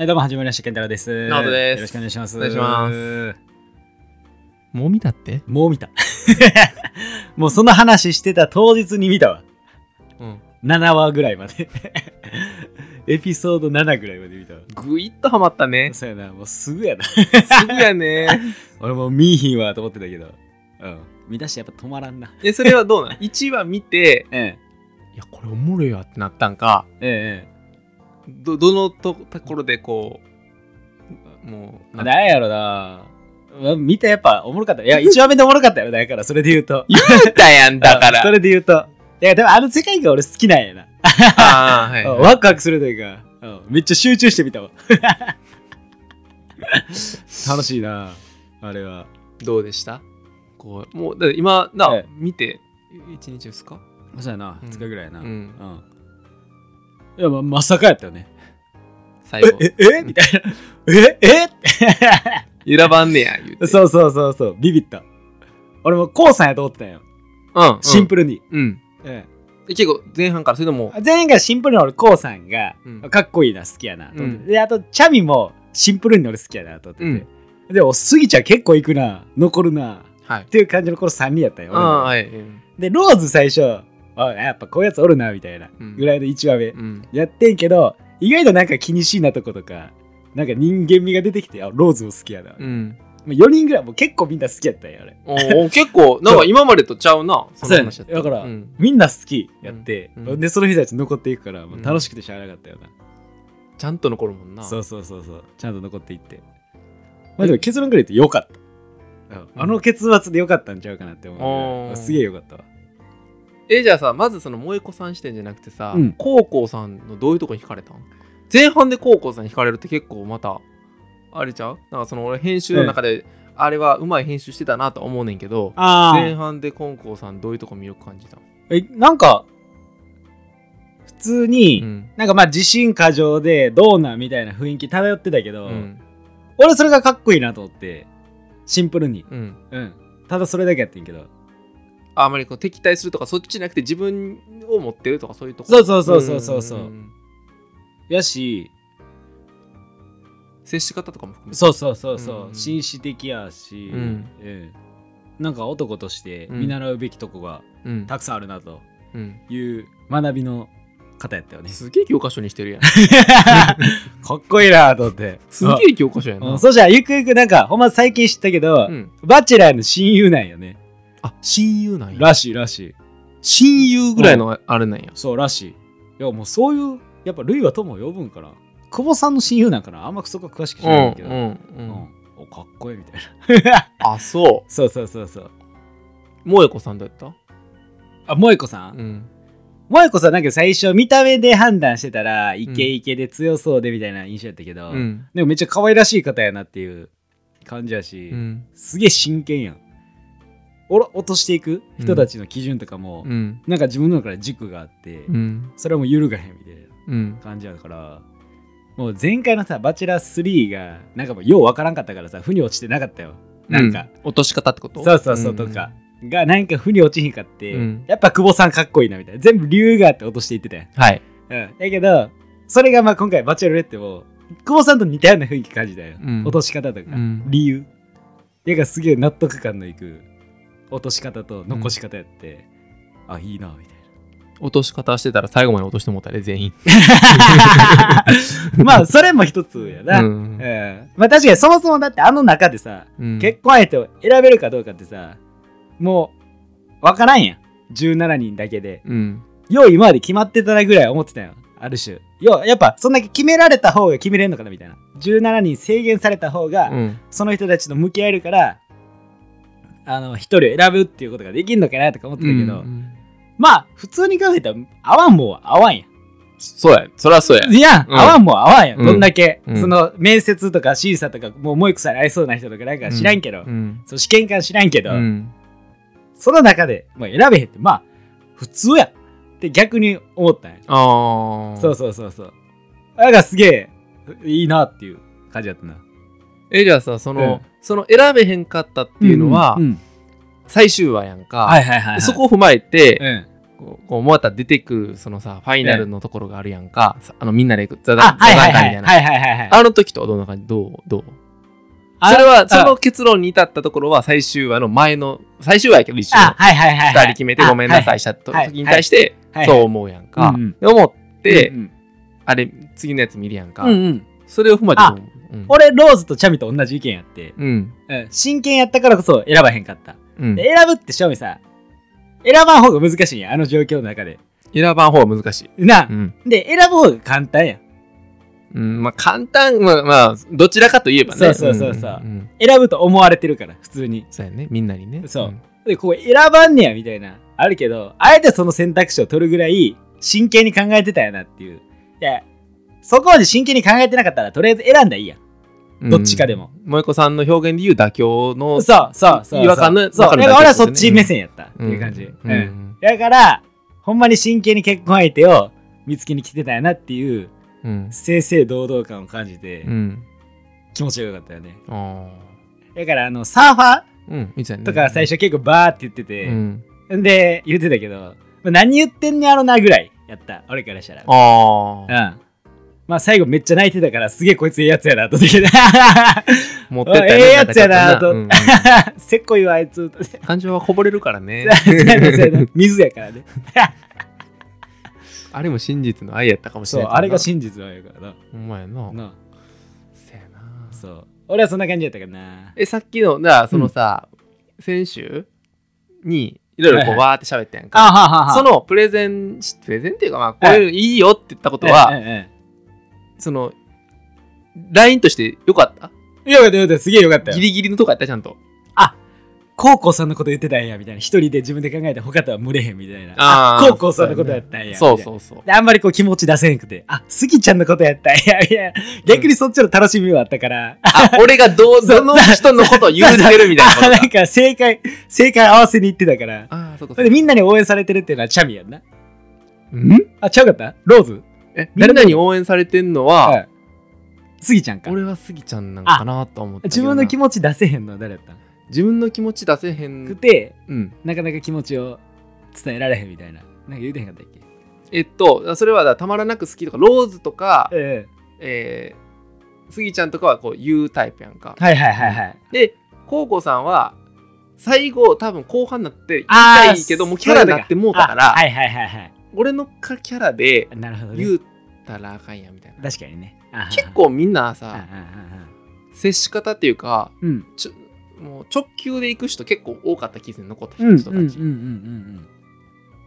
はい、どうも、始まりました。健太郎です。ですよろしくお願いします。お願いします。もう見たって？もう見た。もうその話してた当日に見たわ。うん。7話ぐらいまで。エピソード7ぐらいまで見たわ。ぐいっとハマったね。そうやな、もうすぐやな。すぐやね。俺もう見いひんわと思ってたけど。うん。見出してやっぱ止まらんな。え、それはどうなん ?1 話見て、えいや、これおもろいわってなったんか、え。ええ。ど、どのとところでこう、もう、ええ。なんやろな。うん見たやっぱおもろかった。いや、1話目でおもろかったよ。だから、それで言うと。言うたやんだかうんそら。れで言うと。いや、でもあの世界が俺好きなんやな。ああ、はい、うんはい。ワクワクするというか、うんめっちゃ集中してみたわ。楽しいな、あれは。どうでした？こう、もう、今、な、ええ見て、1日ですか？そうやな、うん2日ぐらいやな。うんうんいや、ままさかやったよね。最後。え、え、え？みたいな。え、え？選ばんねや、言うて。そうそうそうそう、ビビった。俺もコウさんやと思ってたよ。うん。シンプルに。ル。うん。ええ結構、前半から、それともえ、全員がシンプルに俺コウさんがうんかっこいいな、好きやなと思ってて。うんで、あと、チャミもシンプルに俺好きやなと思ってて。でも、スギちゃん結構いくな、残るな。はいっ。ていう感じのこの3人やったよ。はい。うんで、ローズ最初、あやっぱこういうやつおるな、みたいなうんぐらいの1話目。うん。やってんけど、意外となんか気にしいなとことか、なんか人間味が出てきて、あ、ローズも好きやな。もうん。う4人ぐらい、もう結構みんな好きやったんや、あれ。おー結構、なんか今までとちゃうな。そうやねだからうんみんな好きやって、うんうんで、その人たち残っていくから、もう楽しくてしゃあなかったよな。ちゃんと残るもんな。そうそうそうそう、ちゃんと残っていって。まあでも結論から言ってよかった。うんあの結末でよかったんちゃうかなって思う。すげえよかったわ。え、じゃあさ、まずその萌子さん視点じゃなくてさうん、コウコウさんのどういうとこに惹かれたん？前半でコウコウさんに惹かれるって結構また、あれちゃう？なんかその俺編集の中で、あれはうまい編集してたなと思うねんけど、あ前半でコウコウさんどういうとこ魅力感じたえ、なんか、普通に、うん。なんかまあ自信過剰でどうなんみたいな雰囲気漂ってたけど、うん。俺それがかっこいいなと思ってシンプルに。うん。うん。ただそれだけやってんけどあまりこう敵対するとかそっちじゃなくて自分を持ってるとかそういうとこ？そうそうそうそうそうそう。やし接し方とかも含めて？そうそうそうそう、うん。紳士的やし、うん。うんなんか男としてうん。見習うべきとこがうん。たくさんあるなとうん。いう学びの方やったよね。すげえ教科書にしてるやん。かっこいいなと思って。すげえ教科書やな。うん。そしたらゆくゆくなんかほんま最近知ったけど、うん。バチェラーの親友なんよねあ親友なんや。らしいらしい。親友ぐらいのあれなんや。そうらしい。いやもうそういう、やっぱ類は友を呼ぶんかな。久保さんの親友なんかな。あんまそこは詳しく知らないけど。うんうんおかっこいいみたいな。あそ そうそうそうそう。う萌子さんどうやった？あ、萌子さん？うん。萌子さんなんか最初見た目で判断してたら、イケイケで強そうでみたいな印象やったけど、うん。でもめっちゃ可愛らしい方やなっていう感じやし、うん。すげえ真剣やん。おろ落としていく人たちの基準とかも、うん。なんか自分の中で軸があって、うん。それはもう揺るがへんみたいな。うん感じやからもう前回のさ「バチェラー3」がなんかもうようわからんかったからさ負に落ちてなかったよ。なんか、落とし方ってこと？そうそうそうとか、がなんか負に落ちひんかって、うん。やっぱ久保さんかっこいいなみたいな。全部理由があって落としていってたやん、はい。うん、だけどそれがまあ今回バチェロレッテも久保さんと似たような雰囲気感じたよ、うん。落とし方とか、うん。理由。だからすげえ納得感のいく落とし方と残し方やって、あいいなみたいな。落とし方してたら最後まで落としてもうたね全員。まあそれも一つやな、ううんんまあ確かにそもそもだってあの中でさ、うん。結婚相手を選べるかどうかってさもう分からんやん。17人だけで。うん。よう今まで決まってたなぐらい思ってたよある種。ようやっぱそんだけ決められた方が決めれんのかなみたいな。17人制限された方が、うん。その人たちと向き合えるからあの一人を選ぶっていうことができるのかなとか思ってたけど、うんまあ普通に考えたら合わんもんは合わんやん。そうやそりゃそうやいや、うん。合わんもん合わんやん、うん。どんだけ、うん。その面接とか審査とかもうもう一個さんに合いそうな人とかなんか知らんけど、うん。そう試験官知らんけど、うん。その中で、まあ、選べへんって。まあ普通やって逆に思ったんや、ああそうそうそうそう。だからすげえいいなっていう感じだったな。えじゃあさその、うんその選べへんかったっていうのは、んん。最終話やんか、はいはいはい、はい、そこを踏まえて、うん。こうまた出てくるそのさファイナルのところがあるやんか、さあのみんなで行く座あ談会みたいな、はいはいはい。はいあの時とはどんな感じ？どうどう？あそれはあ。その結論に至ったところは最終話の前の最終話やけど一応あはいはいはい二人決めてごめんなさいいした時に対してはい。そう思うやんか、うんうん。で思って、うん。あれ次のやつ見るやんか、うんうん。それを踏まえてどう思う？うん。俺ローズとチャミと同じ意見やって、うん。うん、真剣やったからこそ選ばへんかった、うん。で選ぶって正味さ選ばん方が難しいんやあの状況の中で。選ばん方が難しい、な、うん。で選ぶ方が簡単や。んうん、まあ簡単まあまあどちらかといえばね。そうそうそうそう。んん選ぶと思われてるから普通に。そうやねみんなにね。そう。ん。でここ選ばんねやみたいなあるけどあえてその選択肢を取るぐらい真剣に考えてたやなっていう。いやそこまで真剣に考えてなかったらとりあえず選んだらいいやどっちかでも。萌子さんの表現で言う妥協のそうそうそう。違和感のだから俺はそっち目線やった。っていう感じ、だからほんまに真剣に結婚相手を見つけに来てたやなっていううん。正々堂々感を感じてうん。気持ちよかったよね。あだからあのサーファーとか最初結構バーって言ってて、うん。んで言ってたけど、まあ何言ってんねやろなぐらいやった。俺からしたら。ああうんまあ最後めっちゃ泣いてたからすげえこいつええやつやなと思って。持ってった ええやつやなと せっこいわあいつ。感情はこぼれるからね。水やからね。あれも真実の愛やったかもしそうれないあれが真実なんやからな。ほんまやな。なせやな。そう。俺はそんな感じやったからな。えさっきのだからそのさ、先週にいろいろこうはいわーって喋ったやんか、そのプレゼンしプレゼンっていうかまあこういうのいいよって言ったことは、その LINE としてよかった？えよかったよかったすげえよかったよ。ギリギリのとこやった？ちゃんと。高校さんのこと言ってたんやみたいな。一人で自分で考えて他とは群れへんみたいな。あー高校さんのことやったんやそうそうそう。であんまりこう気持ち出せんくてあスギちゃんのことやったんやいや逆にそっちの楽しみはあったから、あ俺がどう どの人のことを言うてるみたいなことあ なんかか正解正解合わせに行ってたから。ああそうかそれでみんなに応援されてるっていうのはチャミやんな。うん？あちゃうかった？ローズ？えみんなに。応援されてんのは、はい。スギちゃんか。俺はスギちゃんなんかなと思ったけどな。自分の気持ち出せへんのは誰やったん？自分の気持ち出せへくんて。うん。なかなか気持ちを伝えられへんみたいな。なんか言うてへんかったっけ？えっとそれはたまらなく好きとかローズとかええ。ー、スギちゃんとかはこう言うタイプやんか。えはいはいはいはい。でコウコさんは最後多分後半になって言いたいけどもうキャラになってもうたから、あはいはいはいはい。俺のキャラでなるほどね。言うたらあかんやみたいな。確かにね。あ結構みんなあさあ接し方っていうかうん。うんちょもう直球で行く人結構多かった気する残った人たち、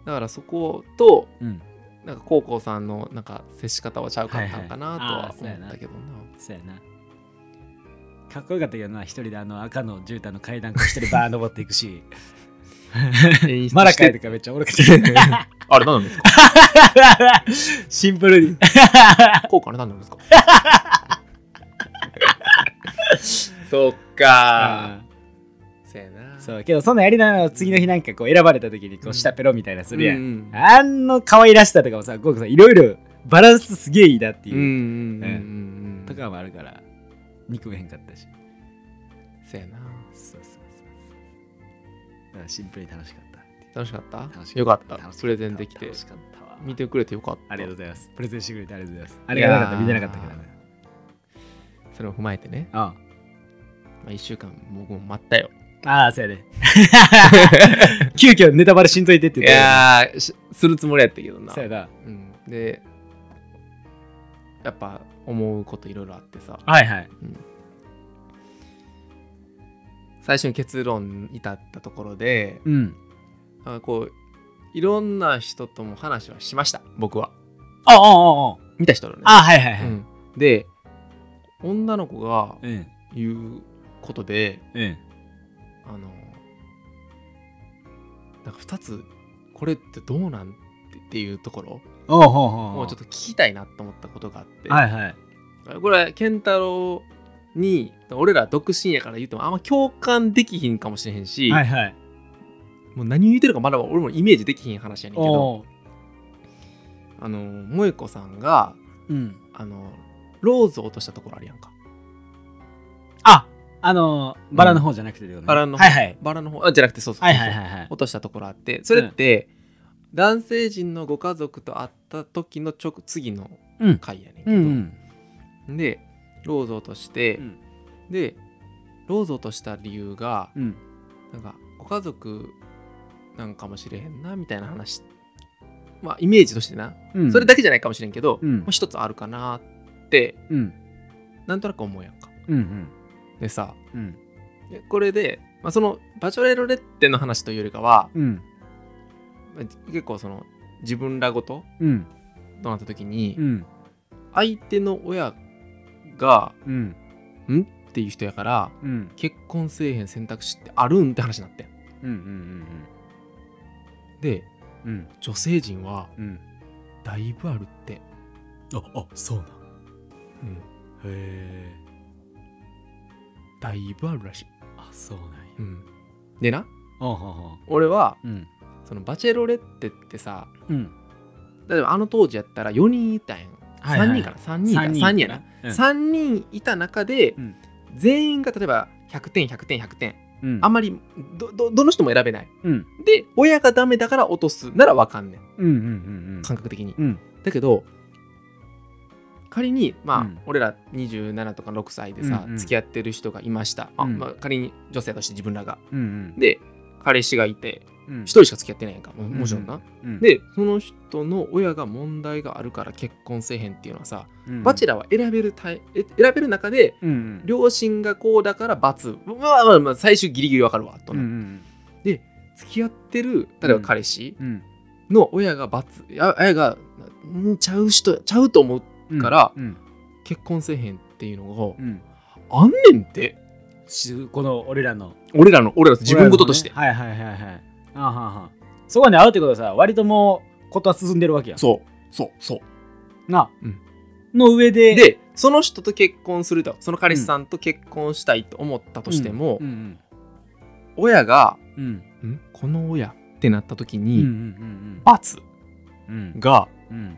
だからそことうん。うんなんか高校さんのなんか接し方はちゃうかったんかなとは思ったけどな、そうやな。かっこよかったけどな一人であの赤の絨毯の階段こう一人バー登っていくし演出マラカイとかめっちゃおもろかったあれ何なんですかシンプルに。効果あれ何なんですか？そっか。そうやな。そうけどそんなんやりながら次の日なんかこう選ばれた時にこう下ペロみたいなするやん、うんあの可愛らしさとかもさゴークさんいろいろバランスすげえいいなっていう、うんうんうんうん。とかもあるから憎めへんかったし。そうやな。そうそうシンプルに楽しかった。楽しかった？よかった。プレゼンできて。見てくれてよかった。ありがとうございます。プレゼンしてくれてありがとうございます。あれがなかった。ら見てなかったからね。それを踏まえてね、あまあ、1週間僕も待ったよ。ああそうやね。急遽ネタバレしんといてってい言って。やーしするつもりやったけどな。そうやな。うん、でやっぱ思うこといろいろあってさ。はいはい最初に結論に至ったところでうん。あこういろんな人とも話はしました僕は。ああああ。見た人とね、ああはいはいはい。うん、で女の子がうん言うことでうんあのなんか2つこれってどうなんっていうところおうほうほうほうもうちょっと聞きたいなと思ったことがあって、はいはい。これ健太郎に俺ら独身やから言ってもあんま共感できひんかもしれへんし、はいはい。もう何を言ってるかまだ俺もイメージできひん話やねんけどあの萌子さんがうん。あのローズを落としたところあるやんか。ああのーバラの方じゃなくてってことね。バラの方。はいはい。バラの方。あじゃなくてそうそうそうはいはい落としたところあって。それって、男性陣のご家族と会った時の直次のうん。回やねんけど、うんうん。でローズを落として、うん。でローズを落とした理由がうん。なんかご家族なんかもしれへんなみたいな話。まあイメージとしてな、うん。それだけじゃないかもしれんけど、うん。もう一つあるかなってうん。なんとなく思うやんか。うんうん。でさうん。でこれで、まあ、そのバチョレロレッテの話というよりかは、うん。まあ結構その自分らごとうん。となった時に、うん。相手の親がうん。ん？っていう人やからうん。結婚せえへん選択肢ってあるんって話になってん。うんうんでうん。うん。女性陣はうん。だいぶあるって、ああそうなん。うん、へえ。だいぶあるらしい、あそうなんや。うん、でな俺はうん。そのバチェロレッテってさうん。例えばあの当時やったら4人いたんやん、はいはい3人かな？3人か三3人やな、うん。3人いた中で、うん。全員が例えば100点100点100点。うん。あんまりどどどの人も選べない。うん。で親がダメだから落とすならわかんねん。うんうんうん感覚的に、うん。だけど仮にまあ、うん。俺ら27とか6歳でさ、うんうん。付き合ってる人がいました、あうん。まあ、仮に女性として自分らが。うんうん。で彼氏がいてうん。1人しか付き合ってないやんかももちろんな、うん。でその人の親が問題があるから結婚せえへんっていうのはさ、うん。バチェラーは選べるタイえ選べる中でうん。うん両親がこうだから罰。まあまあまあ最終ギリギリわかるわとうんうな、ん。付き合ってる例えば彼氏うん。の親が罰や親がんちゃう人ちゃうと思ううんからうん。結婚せえへんっていうのうん。があんねんって。しこの俺らの。俺らの俺らの自分事として、ねはいはいはいはい。あははそこに会うってことはさ割ともうことは進んでるわけやん。そう。そう。そう。な、うん。の上ででその人と結婚するとその彼氏さんと結婚したいと思ったとしても、うん。親がうん。うん。んこの親ってなった時うんに、うん罰うん。がうん。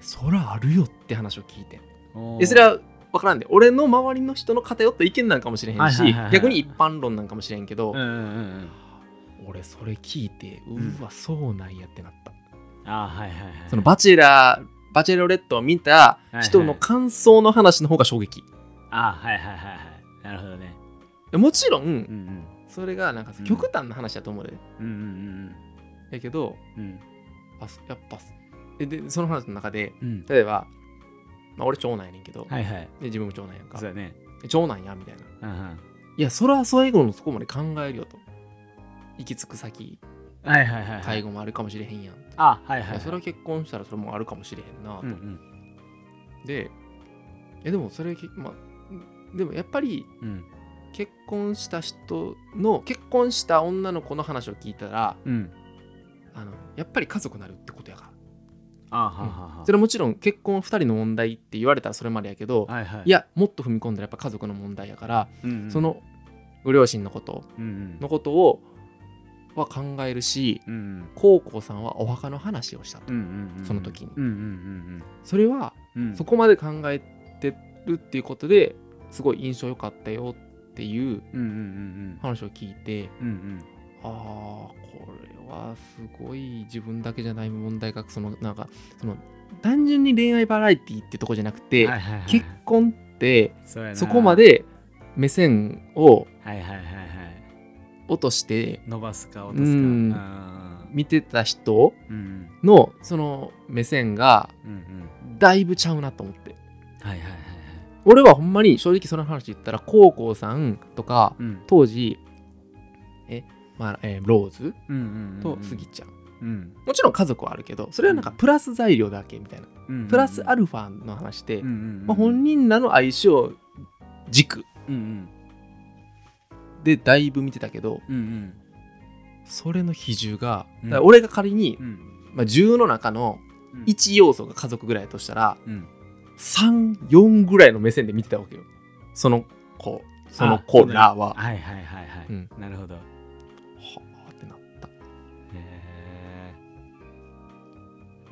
そらあるよって話を聞いてうんでそれは分からんで俺の周りの人の偏った意見なんかもしれへんしはいはいはいはい。逆に一般論なんかもしれんけど、うんうんうん。うん俺それ聞いてんうわそうなんやってなった、あはいはいはい。そのバチェラーバチェロレットを見た人の感想の話の方が衝撃。あはいはいはいはい。なるほどね。もちろん、うんうん。それがなんかうん極端な話だと思うで、うんうん。やけどうん。やっぱえでその話の中でうん。例えば、まあ、俺長男やねんけど、はいはい。で自分も長男やんか。そうだね。で長男やみたいな。うんうん。いやそれは最後のそこまで考えるよと。行き着く先。はいはいはいはい。介護もあるかもしれへんやん、あはいはいはい。それは結婚したらそれもあるかもしれへんなと、うんうん。でえでもそれけまあでもやっぱりうん。結婚した人の結婚した女の子の話を聞いたらうん。あのやっぱり家族になるってことやからあはははそれはもちろん結婚2人の問題って言われたらそれまでやけど、はいはい。いやもっと踏み込んだらやっぱ家族の問題やから、うんうん。そのご両親のことうんうん。のことをは考えるしうんうん。高校さんはお墓の話をしたと、うんうんうんその時に。うんうんそれはうん。うんそこまで考えてるっていうことですごい印象良かったよっていううんうんうん話を聞いてうんうん。ああこれはすごい自分だけじゃない問題がそのなんかその単純に恋愛バラエティってとこじゃなくて、はいはいはい。結婚ってそこまで目線を落として伸ばすか落とすか。見てた人のその目線がだいぶちゃうなと思って。はいはいはいはい。俺はほんまに正直その話言ったら高校さんとかうん。当時えまあえーローズとスギちゃん。うん。もちろん家族はあるけどそれはなんかプラス材料だけみたいな。うんプラスアルファの話で、まあ、本人らの相性軸。でだいぶ見てたけどそれの比重が、俺が仮に、うん。まあ、10の中のうん。1要素が家族ぐらいだとしたらうん。34ぐらいの目線で見てたわけよ。その子その子らはは。はいはいはいはい。うん。なるほど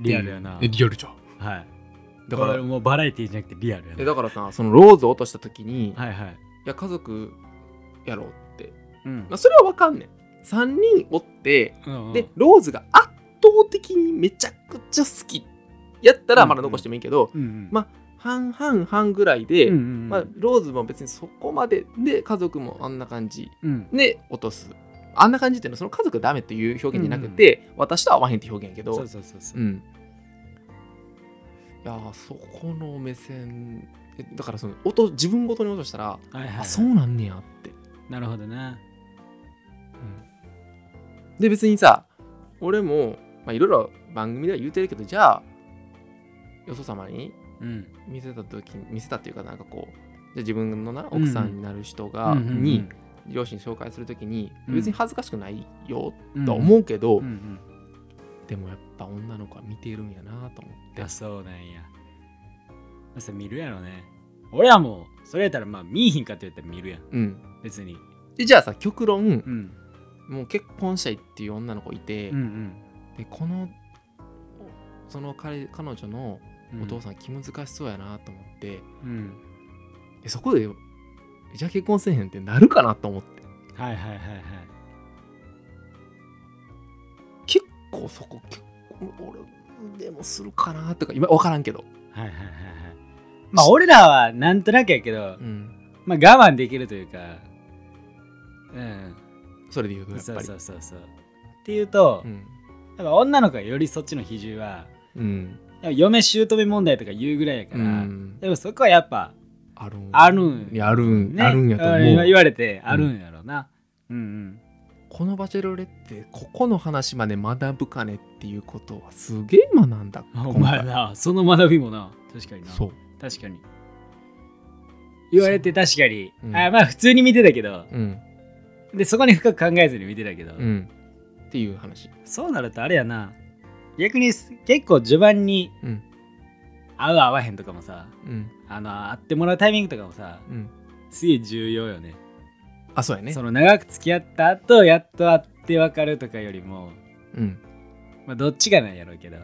リアルやな。えリアルじゃん。はい。だからもうバラエティじゃなくてリアルやな。えだからさそのローズを落とした時に、い、はいはい。や家族やろうって、うん。まあ、それはわかんねん。3人おってうんうん。でローズが圧倒方的にめちゃくちゃ好きやったらまだ残してもいいけど、うんうん。ま半々半ぐらいで、うんうん。まあ、ローズも別にそこまでで家族もあんな感じうん。で落とすあんな感じっていうのはその家族がダメっていう表現じゃなくて、私と合わへんって表現やけどそうそうそうそう。うん。いやーそこの目線えだからその音自分ごとに落としたら、はいはいはい。あそうなんねやって、なるほどな。で別にさ俺もまあいろいろ番組では言うてるけどじゃあよそ様にうん。見せた時に見せたっていうかなんかこうじゃあ自分のな奥さんになる人が、うんうんうん。に両親紹介するときにうん。別に恥ずかしくないようんとは思うけど、うん。うんでもやっぱ女の子は見てるんやなと思って。あそうなんや。まさ見るやろね。俺はもうそれやったらまあ見いひんかって言ったら見るやん。うん。別に。でじゃあさ極論うん。もう結婚したいっていう女の子いて、うんうん。でこのその彼彼女のお父さん気難しそうやなと思って、うん。でそこでじゃあ結婚せえへんってなるかなと思って。はいはいはいはい。結構そこ結構俺でもするかなとか今分からんけど、はいはいはいはい。まあ俺らはなんとなくやけどうん、まあ我慢できるというかうん。それで言うとやっそうぱり。そうそうそうっていう。と、うんやっぱ女の子がよりそっちの比重はうん嫁姑問題とか言うぐらいやから、うん。でもそこはやっぱあるん。あるん。いやあるん、ね。あるんやと思う。んう言われてあるんやろうな、うん、このバチェロレってここの話まで学ぶかねっていうことはすげえ学んだ。う んお前なその学びもな。確かにな。そう。確かに。言われて確かに、うん。あまあ普通に見てたけど。うん。でそこに深く考えずに見てたけど、うん。っていう話。そうなるとあれやな。逆にす結構序盤にうん合う合わへんとかもさうん。あの会ってもらうタイミングとかもさうん。すげえ重要よね。あそうやね。その長く付き合った後やっと会って分かるとかよりもうん。まあどっちがなんやろうけど、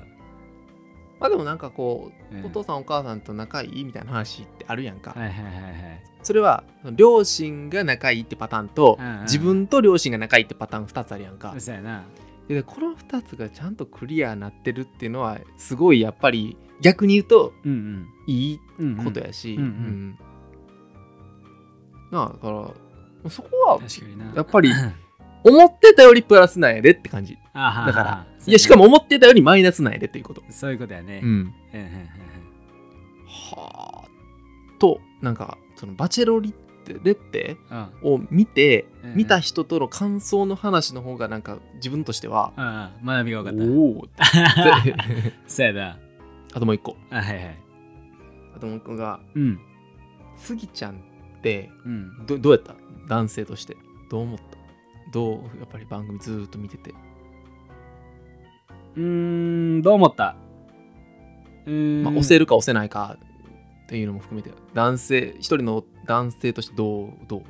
まあでもなんかこう、うん。お父さんお母さんと仲いいみたいな話ってあるやんか、はいはいはいはい。それは両親が仲いいってパターンと、うんうん。自分と両親が仲いいってパターン2つあるやんか、そうやな。でこの2つがちゃんとクリアなってるっていうのはすごいやっぱり逆に言うとうんいいうん。うんことやし、うんうん。うん。なあだからそこは確かにな。やっぱり 思ってたよりプラスなんやでって感じ。だからいやしかも思ってたよりマイナスなんやでっていうこと、そういうことやね、うん、うんうんうんはあ。となんかそのバチェロリレッテうん。を見て、うんうん。見た人との感想の話の方がなんか自分としては、うんうん。学びが分かった。おお そうやなあともう一個。あはいはい。あともう一個がうん。スギちゃんってうん。どどうやった？男性として。どう思った？どうやっぱり番組ずーっと見てて、うーんどう思った？うーん。まあ、押せるか押せないかっていうのも含めて。男性一人の男性としてどうどう？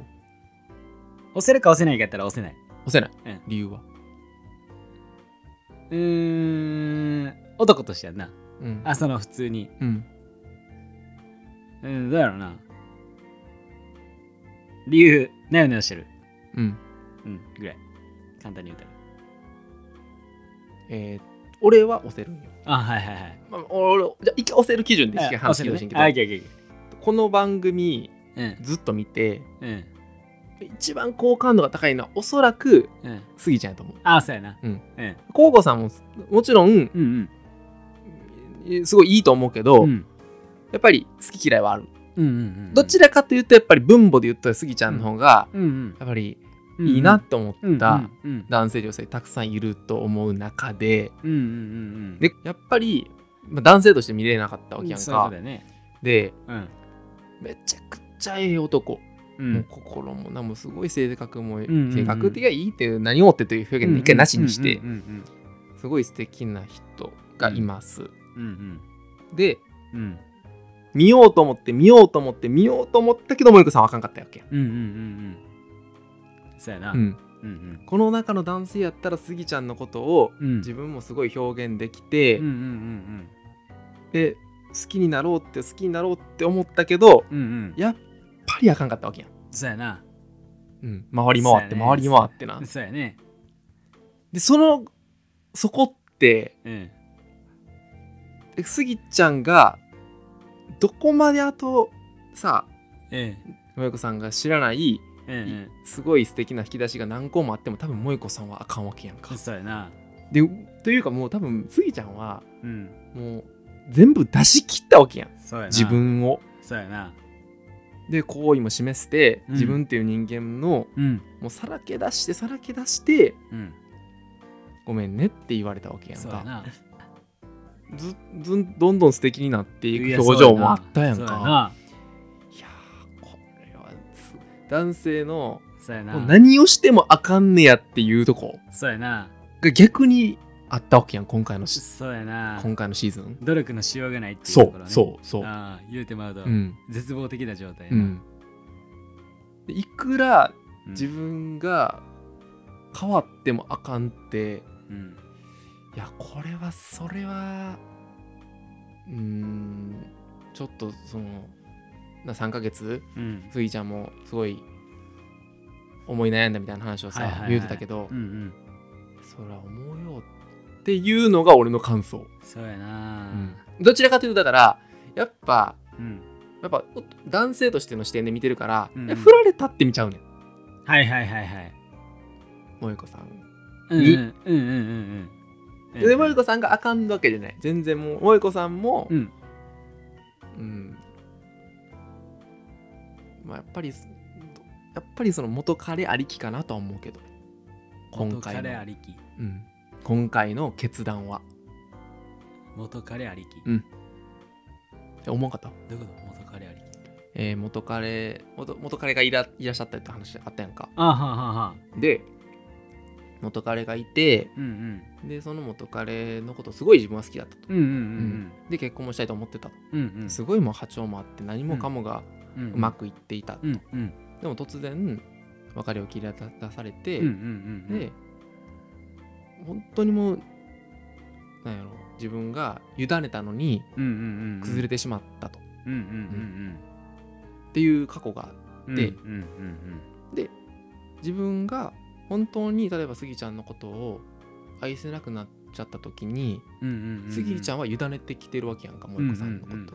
押せるか押せないかやったら押せない。押せない、うん。理由は？うーん男としてやんなうん。あその普通に。うん。うんどうやろうな。理由なよなよしてる？うん。うんぐらい。簡単に言うたら。えー俺は押せるんよ、あはいはいはい。まあ、俺じゃあ一回押せる基準でしか話聞いてほしいんけど、あ、オッケーオッケーオッケこの番組ーずっと見てうん。うん一番好感度が高いのはおそらくうん。スギちゃんやと思う。あそうやな。うん。うん。コウコさんももちろんうんうんすごいいいと思うけど、うん。やっぱり好き嫌いはある、うんうんうんどちらかというとやっぱり分母で言ったらスギちゃんの方がうんうん。やっぱりうんいいなって思うんったうんうん。男性女性たくさんいると思う中でうんうんうんうん。でやっぱりまあ男性として見れなかったわけやんか。ね。でうん。めちゃくちゃええ男、うもうん心もなもうすごい性格も、んうんうん。性格的がいいっていう何をってという表現一回なしにして、うんうん。すごい素敵な人がいます、うんでうん。うん。見ようと思って見ようと思って見ようと思ったけどもゆこさんはあかんかったわけ。や、うんうんうんうん。そうやな。うん、うんこの中の男性やったらスギちゃんのことをうん。自分もすごい表現できて、うんうんうんで好きになろうって好きになろうって思ったけどうんうん。うんやっぱりあかんかったわけやん、そうやな。うん、回り回ってね。回り回ってな。そうやね。でそのそこっってうん。えスギちゃんがどこまであとさうん萌子さんが知らないうんうんすごい素敵な引き出しが何個もあっても多分萌子さんはあかんわけやんか。そうやな。でというかもう多分スギちゃんはうん。もう全部出し切ったわけやん。そうやな。自分を。そうやな。で好意も示してうん。自分っていう人間のうん。もうさらけ出してさらけ出してうん。ごめんねって言われたわけやんか。そうやなずずんどんどん素敵になっていく表情も。あったやんかな。いやーこれはつ男性のそうやな。もう何をしてもあかんねやっていうとこ。そうやな。が逆にあったわけやん今回のしそうやな。今回のシーズン。努力のしようがないっていうそうところね。そうそうああ言うてまうと、うん。絶望的な状態な、うん。でいくらうん。自分が変わってもあかんってうんいやこれはそれはうーんちょっとそのな3ヶ月うん。スギちゃんもすごい思い悩んだみたいな話をさ、はいはいはい。言うてたけど、うんうん。そりゃ思うよっていうのが俺の感想、そうやな。どちらかというとだからやっぱうん。やっぱお男性としての視点で見てるから、うんいや振られたって見ちゃうねん。はいはいはいはい。萌子さんうんにうんうんうんうんうん。で萌子さんがあかんわけじゃない。全然もう萌子さんもうん。うん。まあやっぱりやっぱりその元彼ありきかなとは思うけど。今元回の、彼ありき。うん、今回の決断は。元彼ありき、うん。え思わんかった？どういうこと？元彼ありき。えー元彼元元彼がいらいらっしゃったって話あったやんか。あはははで元彼がいてうんでその元彼のことすごい自分は好きだったと、うんうんうんで結婚もしたいと思ってたと。うんうん。うんすごいもう波長もあって何もかもがうん。うまくいっていた、うんうん。でも突然別れを切り出されて、うんうんうんうん。で本当にもうなんやろ自分が委ねたのにうんうんうん崩れてしまったと、うんうんうんっていう過去がでうんうんうん自分が本当に例えばスギちゃんのことを愛せなくなっちゃった時に、うんうんうんスギちゃんは委ねてきてるわけやんか萌子さんのこと、うんうん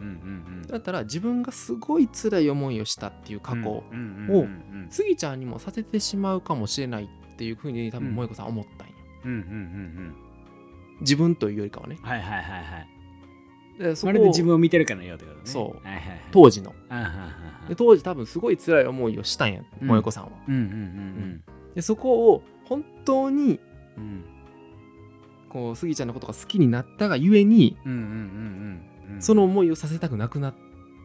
うんだったら自分がすごい辛い思いをしたっていう過去を、うんうんうんうんスギちゃんにもさせてしまうかもしれないっていうふうに多分うん。萌子さんは思ったんや、うんうんうんうん自分というよりかはね。はいはいはいはい。でそこまるで自分を見てるかのようってことね。そう。はいはいはい。当時の。で当時多分すごい辛い思いをしたんやうん。萌子さんは、うんうん。うんでそこを本当にうんこうスギちゃんのことが好きになったがゆえにその思いをさせたくなくな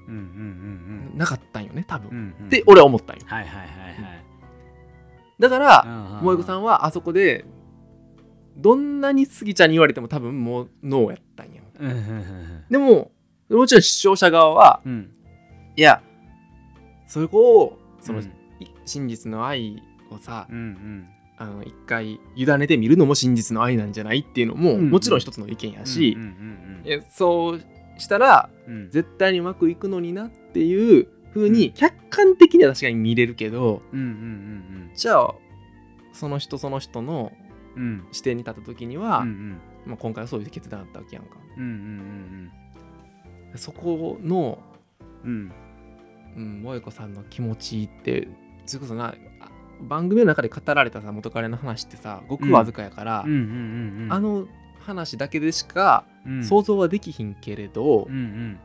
うんうんうんなかったんよね多分、うんうんうん。って俺は思ったんよ。はいはいはいはい。だからうん萌子さんはあそこでどんなにスギちゃんに言われても多分もうノーやったんやでももちろん視聴者側はうん。いやそこをその、真実の愛をさうんうん。あの一回委ねてみるのも真実の愛なんじゃないっていうのも、うんもちろん一つの意見やしうん、うんえそうしたらうん。うん絶対にうまくいくのになっていう風うに客観的には確かに見れるけどうんうんじゃあその人その人のうん。うん視点に立った時には、うんうん。まあ、今回はそういう決断だったわけやんか。うんうんそこのうん。うん萌子さんの気持ちってそれこそなあ番組の中で語られたさ元彼の話ってさごくわずかやから、うん。うんうんうんあの話だけでしかうん。想像はできひんけれどうん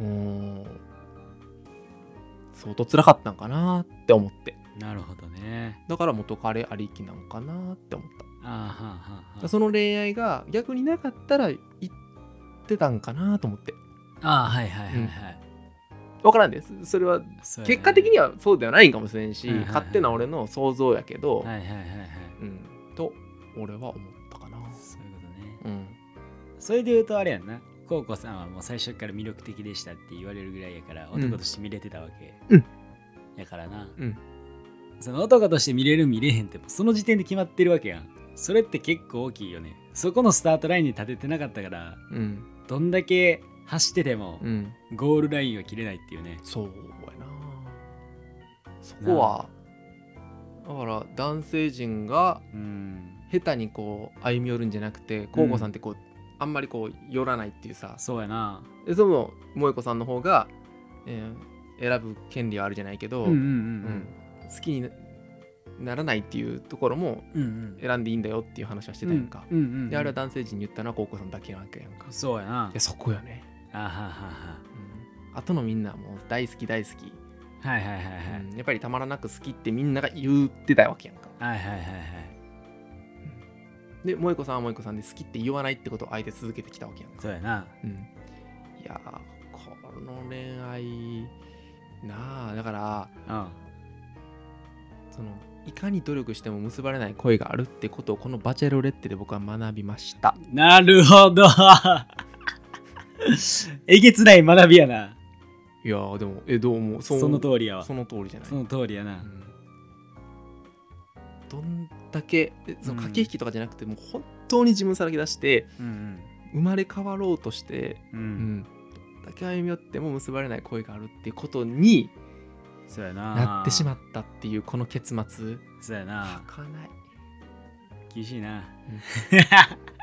う、ん。うん相当辛かったんかなって思って。なるほどね。だから元彼ありきなんかなって思った。あーはあはあはその恋愛が逆になかったら言ってたんかなと思って。ああーはいはいはいはい分からんです。それは結果的にはそうではないんかもしれんし、はいはいはい。勝手な俺の想像やけど、はいはいはいはい。うん、と俺は思ったかな。そういうことね。うん。それで言うとあれやんな。コウコさんはもう最初から魅力的でしたって言われるぐらいやからうん。男として見れてたわけ、うん。やからな、うん。その男として見れる見れへんってその時点で決まってるわけやん。それって結構大きいよね。そこのスタートラインに立ててなかったからうん。どんだけ走っててもうん。ゴールラインは切れないっていうね。そうやな。そこは。だから男性陣がうん。下手にこう歩み寄るんじゃなくてコウコさんってこう、あんまりこう寄らないっていうさ。そうやな。でその萌子さんの方が、えー選ぶ権利はあるじゃないけど、うんうんうん好きになならないっていうところもうんうん。選んでいいんだよっていう話はしてたやんか、うんうんうんであれは男性陣に言ったのはコウコさんだけなわけやんか。そうやな。いやそこよね、あははは。うん、後のみんなもう大好き大好き、はいはいはいはい。うんやっぱりたまらなく好きってみんなが言ってたわけやんか。はいはいはいはい。で萌子さんは萌子さんで好きって言わないってことをあえて続けてきたわけやんか。そうやな。うん、いやーこの恋愛なあだからうん。そのいかに努力しても結ばれない恋があるってことをこのバチェロレッテで僕は学びました。なるほど えげつない学びやな。いやーでもえどうもそその通りやわ。その通りじゃない？その通りやな。うん。どんだけえその駆け引きとかじゃなくて、もう本当に自分さらけ出してうん生まれ変わろうとして、うん。ううん。ん、どんだけ歩み寄っても結ばれない恋があるっていうことにそうやな。なってしまっったっていうこの結末。そうやな。儚い。厳しいな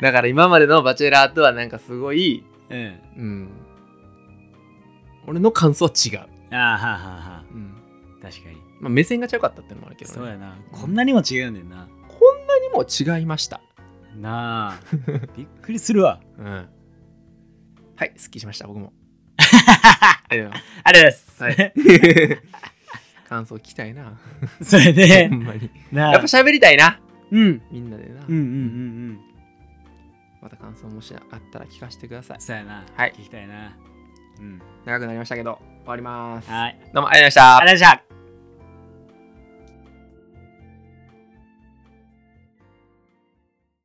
だから今までのバチェラーとはなんかすごい、うん。うん、俺の感想は違う、ああはははうん。確かに。まあ、目線が違かったってのもあるけど、ね、そうやな。こんなにも違うねんな。こんなにも違いました、なあ。びっくりするわ。うん、はいすっきりしました僕も。ありがとうございます。はい。感想聞きたいな。それでほんまに。やっぱ喋りたいな。うん。みんなでな、うんうんうんうんまた感想もしあったら聞かせてください。そうやな。はい。聞きたいな。うん。長くなりましたけど終わります。はい。どうもありがとうございました。ありがとうございました